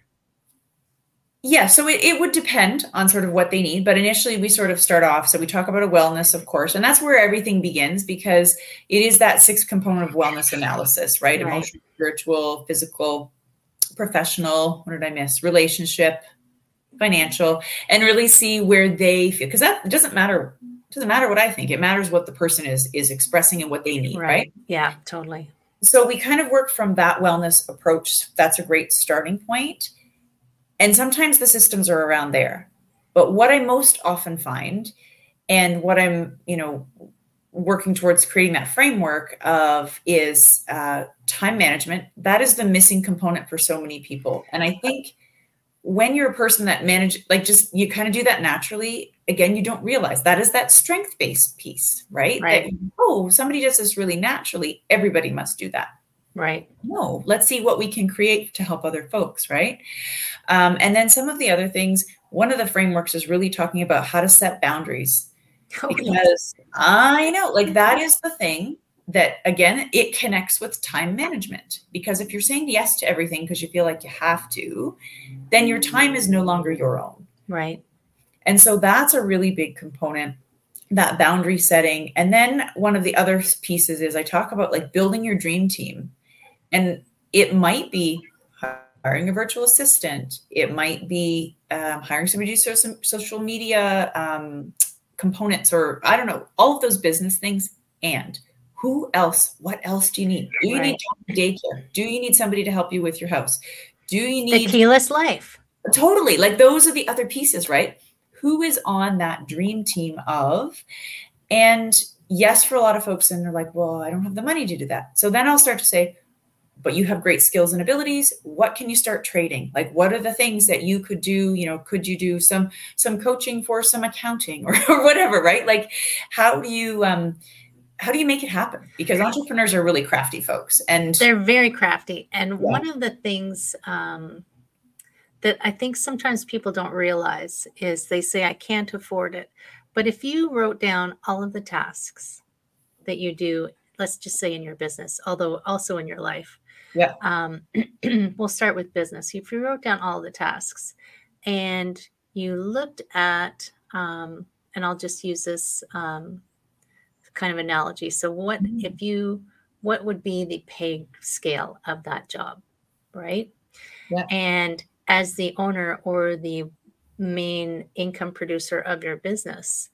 Yeah, so it, it would depend on sort of what they need, but initially we sort of start off. So we talk about a wellness, of course, and that's where everything begins because it is that six component of wellness analysis, right? Right. Emotional, spiritual, physical, professional. What did I miss? Relationship, financial, and really see where they feel because that doesn't matter. Doesn't matter what I think. It matters what the person is is expressing and what they need, right? Yeah, totally. so we kind of work from that wellness approach that's a great starting point and sometimes the systems are around there but what i most often find and what i'm you know working towards creating that framework of is uh, time management that is the missing component for so many people and i think when you're a person that manage like just you kind of do that naturally again you don't realize that is that strength based piece right, Right. That, oh somebody does this really naturally everybody must do that. Right. no let's see what we can create to help other folks right? Um, and then some of the other things one of the frameworks is really talking about how to set boundaries. Oh, because i know like that is the thing that again it connects with time management. Because if you're saying yes to everything because you feel like you have to then your time is no longer your own. Right. And so that's a really big component, that boundary setting. And then one of the other pieces is I talk about like building your dream team. And it might be hiring a virtual assistant, it might be um, hiring somebody to do some social media um, components or I don't know, all of those business things. And who else? What else do you need? Do you right. need daycare? Do you need somebody to help you with your house? Do you need the keyless life? Totally. Like those are the other pieces, right? Who is on that dream team of? And yes, for a lot of folks, and they're like, well, I don't have the money to do that. So then I'll start to say, but you have great skills and abilities what can you start trading like what are the things that you could do you know could you do some some coaching for some accounting or, or whatever right like how do you um how do you make it happen because entrepreneurs are really crafty folks and they're very crafty and yeah. one of the things um that i think sometimes people don't realize is they say i can't afford it but if you wrote down all of the tasks that you do let's just say in your business although also in your life yeah. Um, we'll start with business. If you wrote down all the tasks and you looked at, um, and I'll just use this um, kind of analogy. So, what mm-hmm. if you, what would be the pay scale of that job, right? Yeah. And as the owner or the main income producer of your business,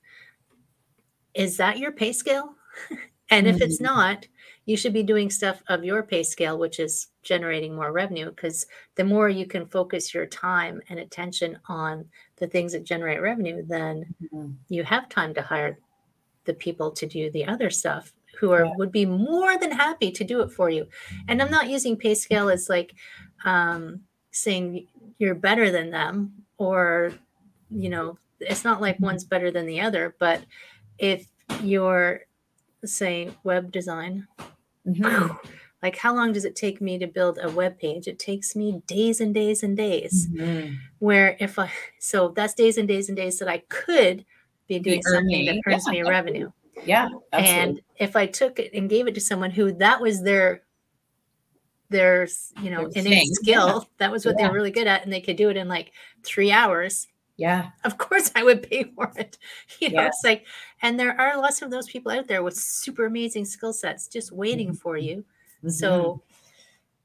is that your pay scale? and if mm-hmm. it's not, you should be doing stuff of your pay scale, which is generating more revenue. Because the more you can focus your time and attention on the things that generate revenue, then mm-hmm. you have time to hire the people to do the other stuff who are yeah. would be more than happy to do it for you. And I'm not using pay scale as like um, saying you're better than them or you know it's not like one's better than the other but if you're say web design Mm-hmm. Like, how long does it take me to build a web page? It takes me days and days and days. Mm-hmm. Where if I, so that's days and days and days that I could be doing something that earns yeah. me revenue. Yeah. Absolutely. And if I took it and gave it to someone who that was their, their, you know, innate skill, yeah. that was what yeah. they were really good at, and they could do it in like three hours. Yeah. Of course I would pay for it. You know, yeah. it's like, and there are lots of those people out there with super amazing skill sets just waiting mm-hmm. for you. Mm-hmm. So,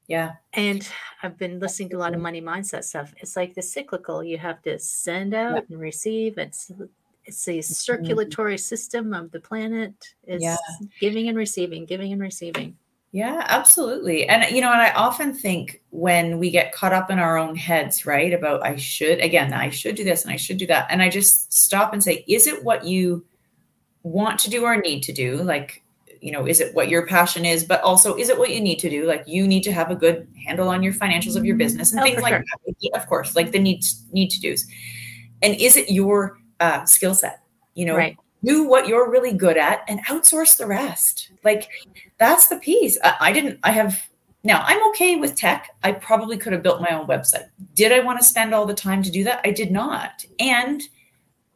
yeah. And I've been listening to a lot of money mindset stuff. It's like the cyclical. You have to send out yeah. and receive. It's it's the mm-hmm. circulatory mm-hmm. system of the planet. It's yeah. giving and receiving, giving and receiving. Yeah, absolutely. And you know, and I often think when we get caught up in our own heads, right, about I should again, I should do this and I should do that. And I just stop and say, is it what you want to do or need to do? Like, you know, is it what your passion is, but also is it what you need to do? Like you need to have a good handle on your financials of your business and oh, things like sure. that. Of course, like the need need to do's. And is it your uh, skill set? You know, right do what you're really good at and outsource the rest. Like that's the piece. I, I, didn't, I have now I'm okay with tech. I probably could have built my own website. Did I want to spend all the time to do that? I did not. And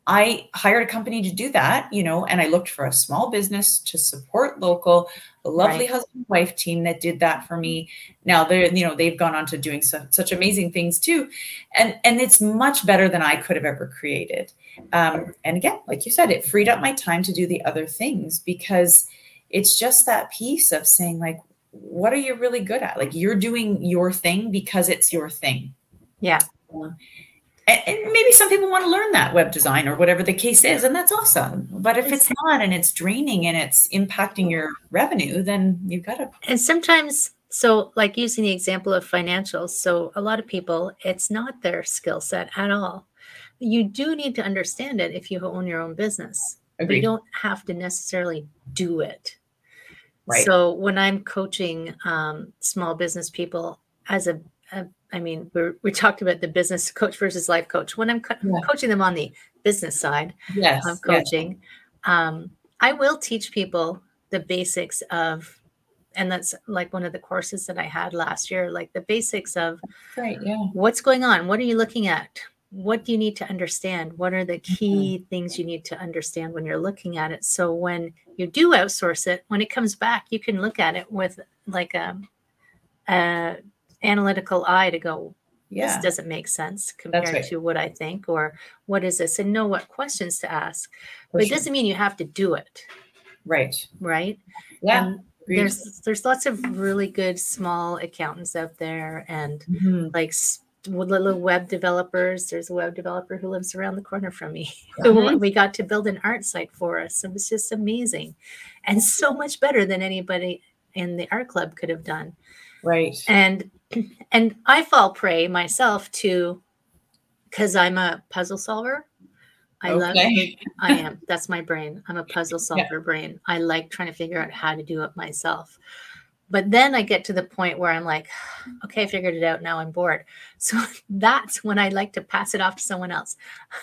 I hired a company to do that, you know, and I looked for a small business to support local, a lovely right. husband wife team that did that for me. Now they're, you know, they've gone on to doing so, such amazing things too. And and it's much better than I could have ever created. Um, and again, like you said, it freed up my time to do the other things because it's just that piece of saying, like, what are you really good at? Like you're doing your thing because it's your thing. Yeah. Um, and, and, maybe some people want to learn that web design or whatever the case is, and that's awesome. But if it's, not and it's draining and it's impacting your revenue, then you've got to. And sometimes, so like using the example of financials, so a lot of people, it's not their skill set at all. You do need to understand it if you own your own business. Agreed. You don't have to necessarily do it. Right. So when I'm coaching um, small business people as a I mean, we we talked about the business coach versus life coach. When I'm co- yeah. coaching them on the business side yes, of coaching, yes. um, I will teach people the basics of, and that's like one of the courses that I had last year, like the basics of right, yeah. what's going on, what are you looking at, what do you need to understand, what are the key mm-hmm. things you need to understand when you're looking at it. So when you do outsource it, when it comes back, you can look at it with like a, a analytical eye to go, yeah. this doesn't make sense compared right. to what I think, or what is this, and know what questions to ask. For but sure. it doesn't mean you have to do it. Right. Right. Yeah. there's there's lots of really good small accountants out there, and mm-hmm. like little web developers. There's a web developer who lives around the corner from me. Mhm. we got to build an art site for us. It was just amazing and so much better than anybody in the art club could have done. Right. And and I fall prey myself to because I'm a puzzle solver. I love Okay. I am. That's my brain. I'm a puzzle solver brain. I like trying to figure out how to do it myself. But then I get to the point where I'm like, okay, I mm-hmm. figured it out. Now I'm bored. So that's when I like to pass it off to someone else.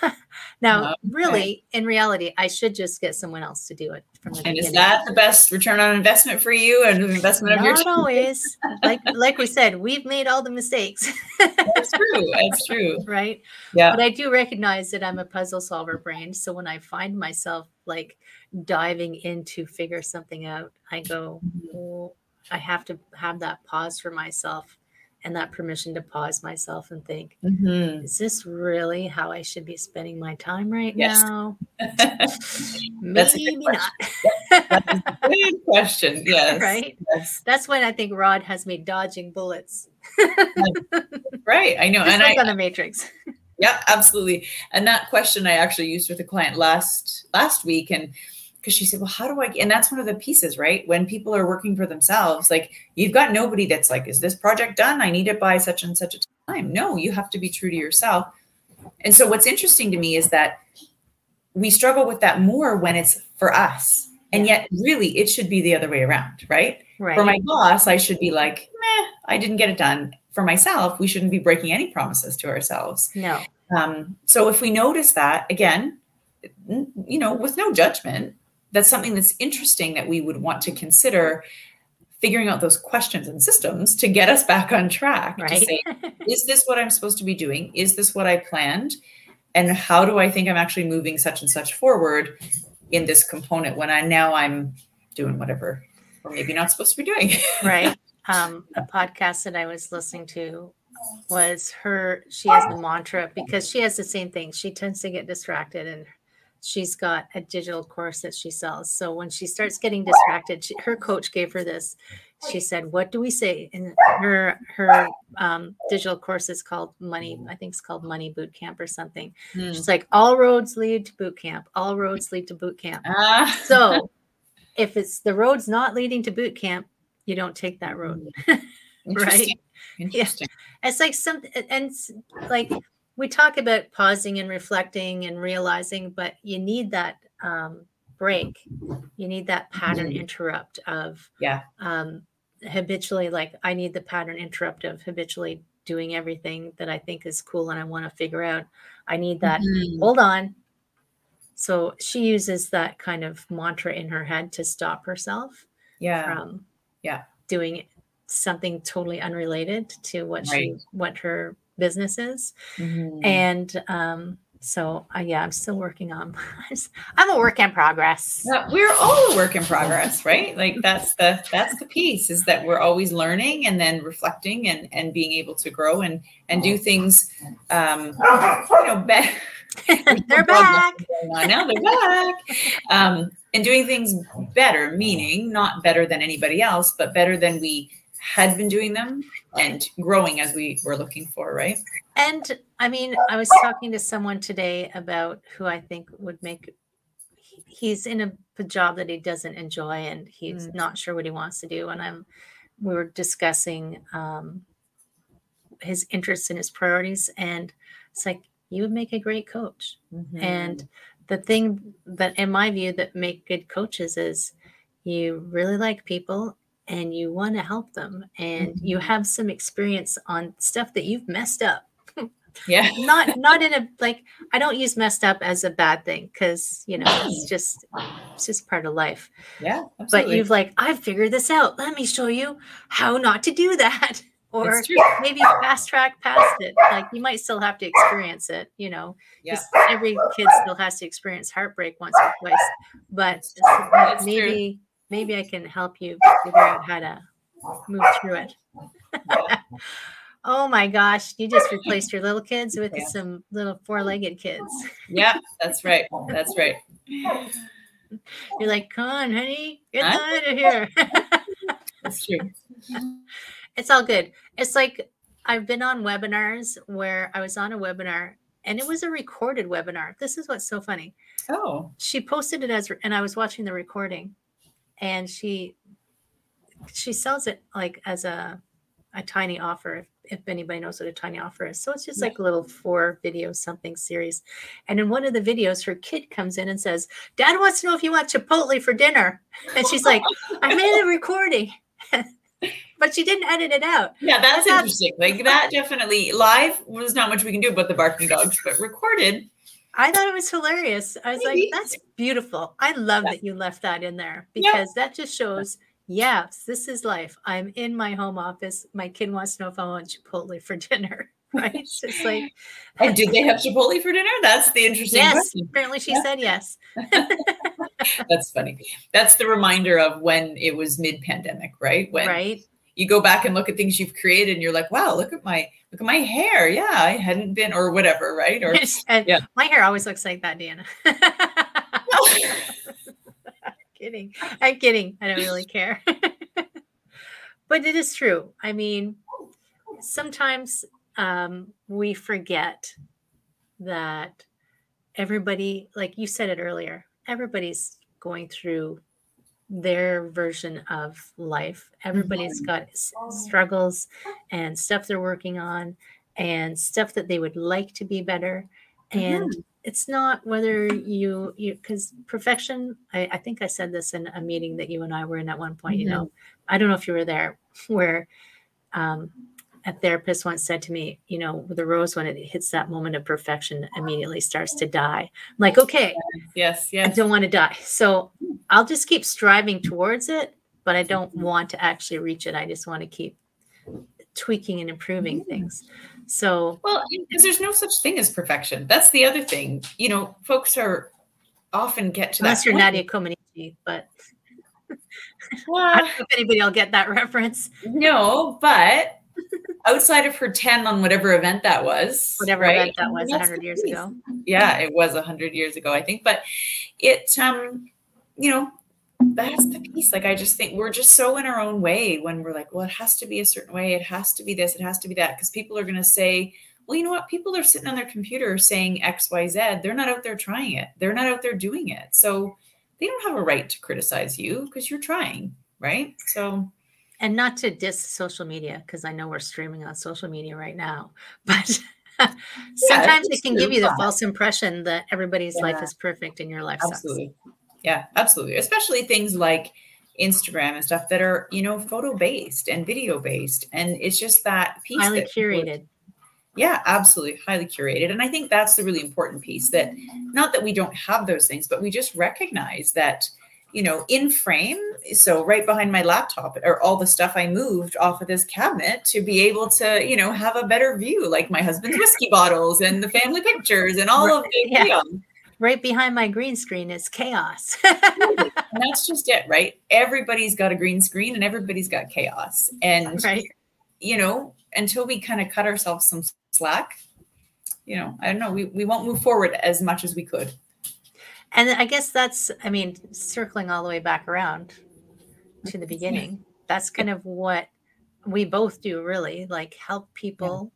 now, Okay. really, in reality, I should just get someone else to do it from the And beginning. is that the best return on investment for you and investment of your Not time? always. like like we said, we've made all the mistakes, That's true. That's true. right? Yeah. But I do recognize that I'm a puzzle solver brain. So when I find myself like diving in to figure something out, I go, well, I have to have that pause for myself and that permission to pause myself and think, Mhm. is this really how I should be spending my time right Yes. now? That's a good Maybe question. not. Good question. Yes. right? Yes. That's when I think Rod has me dodging bullets. Right. I know. Just And like I, on the Matrix. yeah, absolutely. And that question I actually used with a client last last week, and because she said, "Well, how do I?" And that's one of the pieces, right? When people are working for themselves, like you've got nobody that's like, "Is this project done? I need it by such and such a time." No, you have to be true to yourself. And so, what's interesting to me is that we struggle with that more when it's for us, and yet really it should be the other way around, right? Right. For my boss, I should be like, "Meh, I didn't get it done." For myself, we shouldn't be breaking any promises to ourselves. no. Um, so if we notice that again, you know, with no judgment, that's something that's interesting that we would want to consider figuring out those questions and systems to get us back on track to say, is this what I'm supposed to be doing? Is this what I planned? And how do I think I'm actually moving such and such forward in this component when I now I'm doing whatever or maybe not supposed to be doing? right. Um, a podcast that I was listening to was her. She has a mantra because she has the same thing. She tends to get distracted, and she's got a digital course that she sells. So when she starts getting distracted, she, her coach gave her this. She said, "What do we say?" And her her um, digital course is called Money. I think it's called Money Boot Camp or something. Hmm. She's like, "All roads lead to boot camp. All roads lead to boot camp." Ah, So if it's the road's not leading to boot camp, you don't take that road. interesting. Interesting. It's like some and like we talk about pausing and reflecting and realizing, but you need that um, break. You need that pattern Mhm. interrupt of Yeah. um, habitually. Like I need the pattern interrupt of habitually doing everything that I think is cool and I want to figure out. I need that. Mhm. Hold on. So she uses that kind of mantra in her head to stop herself Yeah. from Yeah. doing something totally unrelated to what she what her business is Mhm. and um so uh, yeah i'm still working on i'm a work in progress. Yeah, we're all a work in progress, right? Like that's the that's the piece is that we're always learning and then reflecting and and being able to grow and and do things um you know better they're back. Now they're back. Um and doing things better meaning not better than anybody else but better than we had been doing them and growing as we were looking for right and i mean i was talking to someone today about who i think would make he- he's in a job that he doesn't enjoy and he's Mm. not sure what he wants to do and i'm we were discussing um his interests and his priorities and it's like you would make a great coach Mm-hmm. and the thing that in my view that make good coaches is you really like people and you want to help them and you Mhm. have some experience on stuff that you've messed up. Yeah. Not not in a like i don't use messed up as a bad thing because you know it's just it's just part of life. Yeah but you've like i've figured this out. Let me show you how not to do that. Or maybe fast track past it. Like you might still have to experience it you know yeah. every kid still has to experience heartbreak once or twice but maybe true. Maybe i can help you figure out how to move through it oh my gosh you just replaced your little kids with Yeah. some little four-legged kids yeah that's right that's right you're like come on honey get out of here that's true it's all good it's like I've been on webinars where I was on a webinar and it was a recorded webinar. This is what's so funny. Oh. She posted it as and I was watching the recording and she she sells it like as a a tiny offer if, if anybody knows what a tiny offer is. So it's just like a little four video something series. And in one of the videos, her kid comes in and says, Dad wants to know if you want Chipotle for dinner. And she's like, I made a recording. but she didn't edit it out. Yeah, that's That's- interesting. Like that definitely live was not much we can do about the barking dogs, but recorded. I thought it was hilarious. I was Maybe. like, that's beautiful. I love Yeah. that you left that in there Yeah. because that just shows, yes, this is life. I'm in my home office. My kid wants to know if I want Chipotle for dinner. Right? It's just like, oh, And did they have Chipotle for dinner? That's the interesting yes, question. apparently she Yeah. said yes. That's funny. That's the reminder of when it was mid-pandemic, right? When right? You go back and look at things you've created and you're like, wow, look at my look at my hair. Yeah, I hadn't been or whatever, right? Or yeah. my hair always looks like that, Deanna. kidding. I'm kidding. I don't really care. but it is true. I mean, sometimes um, we forget that everybody, like you said it earlier, everybody's going through their version of life. Everybody's mm-hmm. got s- struggles and stuff they're working on and stuff that they would like to be better. And mm-hmm. it's not whether you you because perfection I, I think i said this in a meeting that you and i were in at one point you mm-hmm. know i don't know if you were there where um, a therapist once said to me you know the rose when it hits that moment of perfection immediately starts to die I'm like okay yes, i don't want to die so i'll just keep striving towards it but i don't mm-hmm. want to actually reach it i just want to keep tweaking and improving mm-hmm. things so Well, because there's no such thing as perfection. That's the other thing. You know, folks are often get to unless that you're point. nadia comaneci but I Well, don't know if anybody will get that reference. no, but outside of her 10 on whatever event that was, Whatever right? event that was That's 100 years ago. Yeah, it was 100 years ago, I think. But it, um, you know, that's the piece. Like, I just think we're just so in our own way when we're like, well, it has to be a certain way. It has to be this. It has to be that. Because people are going to say, well, you know what? People are sitting on their computer saying X, Y, Z. They're not out there trying it. They're not out there doing it. So they don't have a right to criticize you because you're trying, right? So, And not to diss social media, because I know we're streaming on social media right now, but sometimes it's it can give you the false impression that everybody's life is perfect and your life sucks. absolutely. Yeah, absolutely. Especially things like Instagram and stuff that are, you know, photo based and video based. And it's just that piece. Highly that people- curated. Yeah, absolutely. Highly curated. And I think that's the really important piece that not that we don't have those things, but we just recognize that, you know, in frame. So right behind my laptop or all the stuff I moved off of this cabinet to be able to, you know, have a better view, like my husband's whiskey bottles and the family pictures and all of the Yeah. Right behind my green screen is chaos. and that's just it, right? Everybody's got a green screen and everybody's got chaos. And right. you know, until we kind of cut ourselves some slack, you know, I don't know, we, we won't move forward as much as we could. And I guess that's, I mean, circling all the way back around to the beginning, that's kind of what we both do, really like help people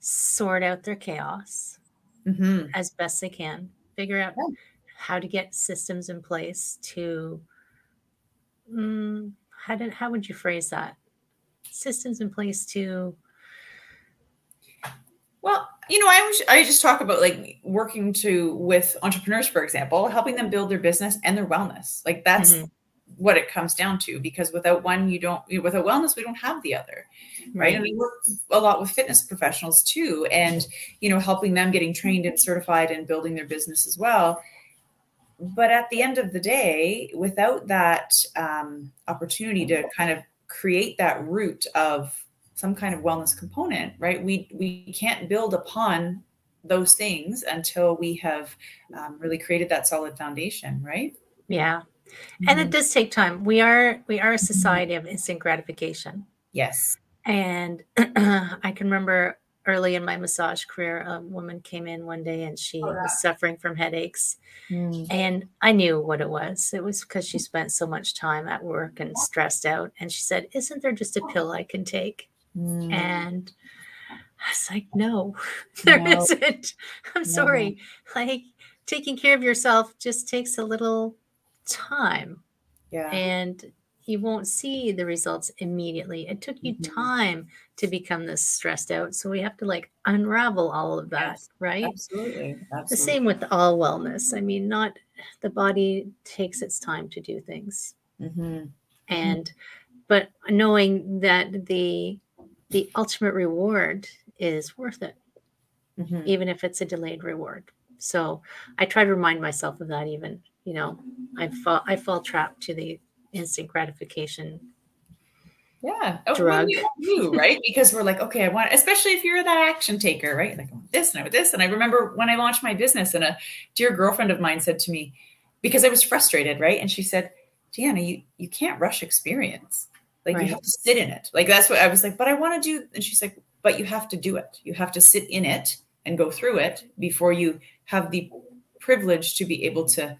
sort out their chaos hmm as best they can, figure out Yeah. how to get systems in place to, mm, how did, how would you phrase that? Systems in place to, Well, you know, I was I just talk about like working to with entrepreneurs, for example, helping them build their business and their wellness. Like that's Mhm. what it comes down to. Because without one, you don't. You know, without wellness, we don't have the other. right? And we work a lot with fitness professionals too, and you know, helping them getting trained and certified and building their business as well. But at the end of the day, without that um, opportunity to kind of create that root of some kind of wellness component, right? We we can't build upon those things until we have um, really created that solid foundation, right? yeah. And it mm-hmm. does take time. We are, we are a mm-hmm. society of instant gratification. yes, And I can remember early in my massage career, a woman came in one day and she oh, was suffering from headaches. Mm. And I knew what it was. It was because she spent so much time at work and stressed out. And she said, Isn't there just a pill I can take? Mm. And I was like, no, there No. not I'm No. sorry. Like taking care of yourself just takes a little time Yeah. and you won't see the results immediately. It took you Mhm. time to become this stressed out. So we have to like unravel all of that, Yes. right? Absolutely. Absolutely. The same with all wellness. I mean, not the body takes its time to do things. Mhm. And but knowing that the the ultimate reward is worth it, Mhm. even if it's a delayed reward. So I try to remind myself of that even, you know, I fall I fall trapped to the instant gratification. Yeah. Oh, Drug. all right? Because we're like, okay, I want, especially if you're that action taker, right? Like, I want this and I want this. And I remember when I launched my business, and a dear girlfriend of mine said to me, because I was frustrated, right? And she said, Deanna, you, you can't rush experience. Like, Right. you have to sit in it. Like, that's what I was like, but I want to do. And she's like, but you have to do it. You have to sit in it and go through it before you have the privilege to be able to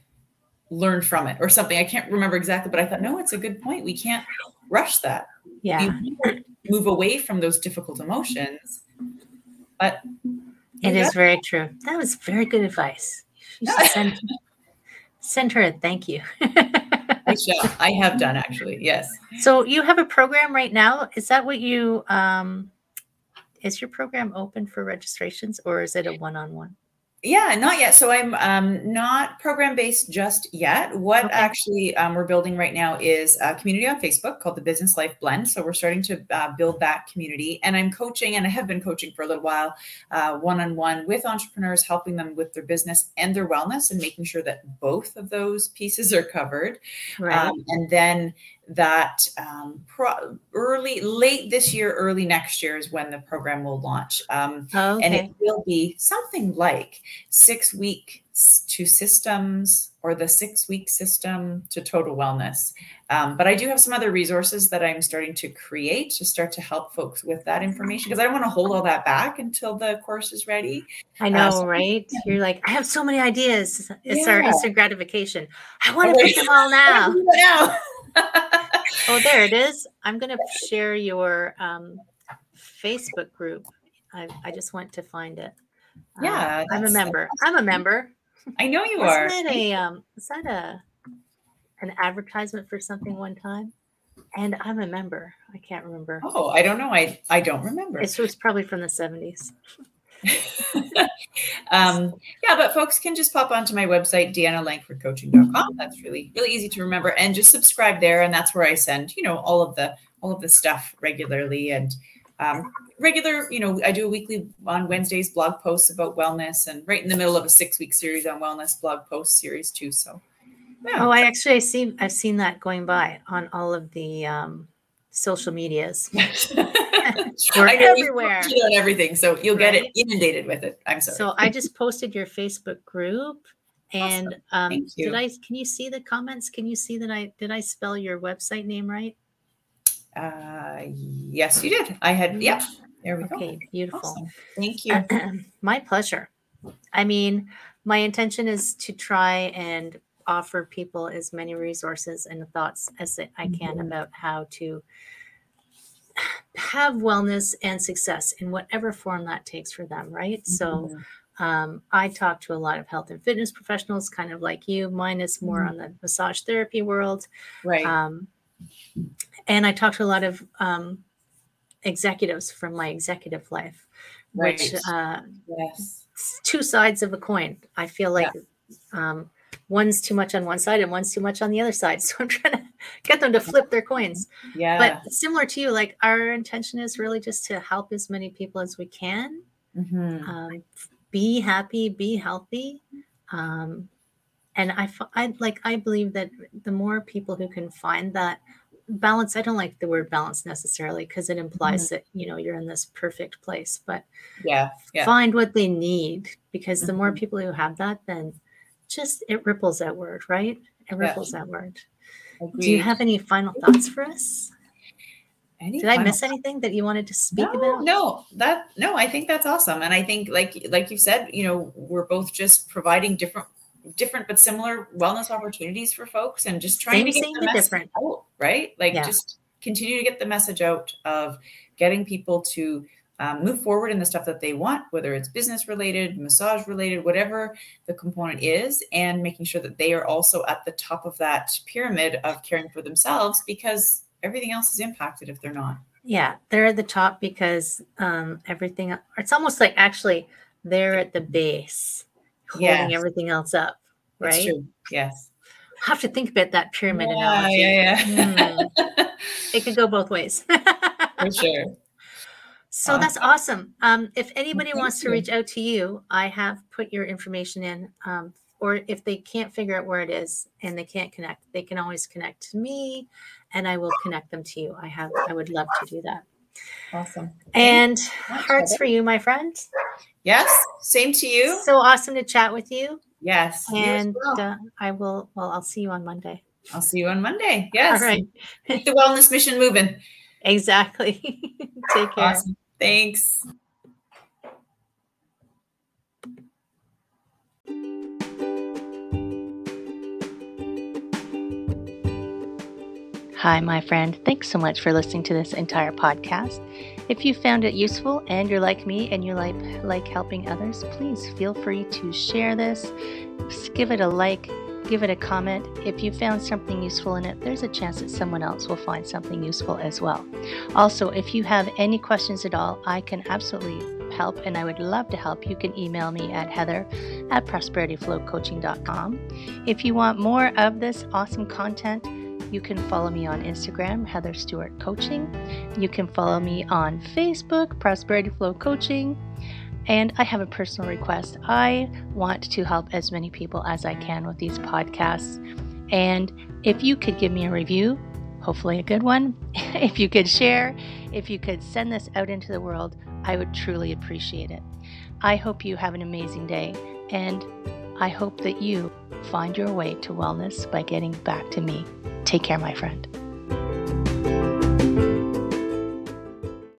learn from it or something. I can't remember exactly, but I thought, no, it's a good point. We can't rush that Yeah. you move away from those difficult emotions. But It is very true. That was very good advice. You should send, send her a thank you. I. I have done actually. Yes. so you have a program right now. Is that what you um is your program open for registrations or is it a one-on-one? Yeah, not yet. So I'm um, not program based just yet. What Okay. actually um, we're building right now is a community on Facebook called the Business Life Blend. So we're starting to uh, build that community, and I'm coaching, and I have been coaching for a little while, one on one with entrepreneurs, helping them with their business and their wellness, and making sure that both of those pieces are covered. Right. Um, and then that um, pro- early, late this year, early next year is when the program will launch. Um, oh, And it will be something like six weeks to systems or the six week system to total wellness. Um, but I do have some other resources that I'm starting to create to start to help folks with that information because I don't want to hold all that back until the course is ready. I know, so- right? You're like, I have so many ideas. It's our instant gratification. I want to pick them all now. now. Oh, there it is. I'm going to share your um, Facebook group. I, I just went to find it. Uh, Yeah, I'm a member. I'm a member. I know you are. Wasn't that a um? Was that a an advertisement for something one time? And I'm a member. I can't remember. Oh, I don't know. I I don't remember. This was probably from the 70s. um, yeah, but folks can just pop onto my website, deannalangfordcoaching.com. That's really, really easy to remember and just subscribe there. And that's where I send, you know, all of the, all of the stuff regularly and, um, regular, you know, I do a weekly on Wednesdays blog posts about wellness and right in the middle of a six week series on wellness blog post series too. So yeah. Oh, I actually I see I've seen that going by on all of the um, social medias. We're everywhere. on everything. So you'll get it inundated with it. I'm sorry. So I just posted your Facebook group. And um, did I? Can you see the comments? Can you see that I did I spell your website name right? uh, yes, you did. I had, yeah, there we go. Okay, beautiful. Awesome. Thank you. My pleasure. I mean, my intention is to try and offer people as many resources and thoughts as I can Mhm. about how to have wellness and success in whatever form that takes for them, right? So, Mhm. um, I talk to a lot of health and fitness professionals, kind of like you. Mine is more Mhm. on the massage therapy world. right. Um, and I talk to a lot of um, executives from my executive life, which uh, yes. two sides of a coin. I feel like um, one's too much on one side and one's too much on the other side. So I'm trying to get them to flip their coins. Yeah. But similar to you, like our intention is really just to help as many people as we can. Mhm. Um, be happy, be healthy. Um, and I, I like, I believe that the more people who can find that balance, I don't like the word balance necessarily because it implies that, you know, you're in this perfect place, but yeah. Yeah. find what they need because the more Mhm. people who have that, then just it ripples outward, right? It ripples Yeah. ripples outward. Do you have any final thoughts for us? Any Did I miss anything that you wanted to speak no, about? No, that no, I think that's awesome. And I think like like you said, you know, we're both just providing different different but similar wellness opportunities for folks and just trying Same, to get same, the message different. out, right? Like Yeah. just continue to get the message out of getting people to um, move forward in the stuff that they want, whether it's business related, massage related, whatever the component is, and making sure that they are also at the top of that pyramid of caring for themselves because everything else is impacted if they're not. Yeah, they're at the top because um, everything, it's almost like actually they're at the base holding yes. everything else up, right? Yes. I have to think about that pyramid yeah, analogy. Yeah, yeah. Mm. it could go both ways. For sure. So that's awesome. Um, if anybody wants to reach out to you, I have put your information in. Um, or if they can't figure out where it is and they can't connect, they can always connect to me and I will connect them to you. I have I would love to do that. Awesome. And hearts for you, my friend. Yes, same to you. So awesome to chat with you. Yes. And well. uh, I will, well, I'll see you on Monday. I'll see you on Monday. Yes. All right. Keep the wellness mission moving. Exactly. Take care. Awesome. Thanks. Hi, my friend. Thanks so much for listening to this entire podcast. If you found it useful and you're like me and you like like helping others, please feel free to share this. Give it a like, give it a comment. If you found something useful in it, there's a chance that someone else will find something useful as well. Also, if you have any questions at all, I can absolutely help and I would love to help. You can email me at heather at prosperityflowcoaching.com. If you want more of this awesome content, you can follow me on Instagram, Heather Stewart Coaching. You can follow me on Facebook, Prosperity Flow Coaching. And I have a personal request. I want to help as many people as I can with these podcasts. And if you could give me a review, hopefully a good one, if you could share, if you could send this out into the world, I would truly appreciate it. I hope you have an amazing day, and I hope that you find your way to wellness by getting back to me. Take care, my friend.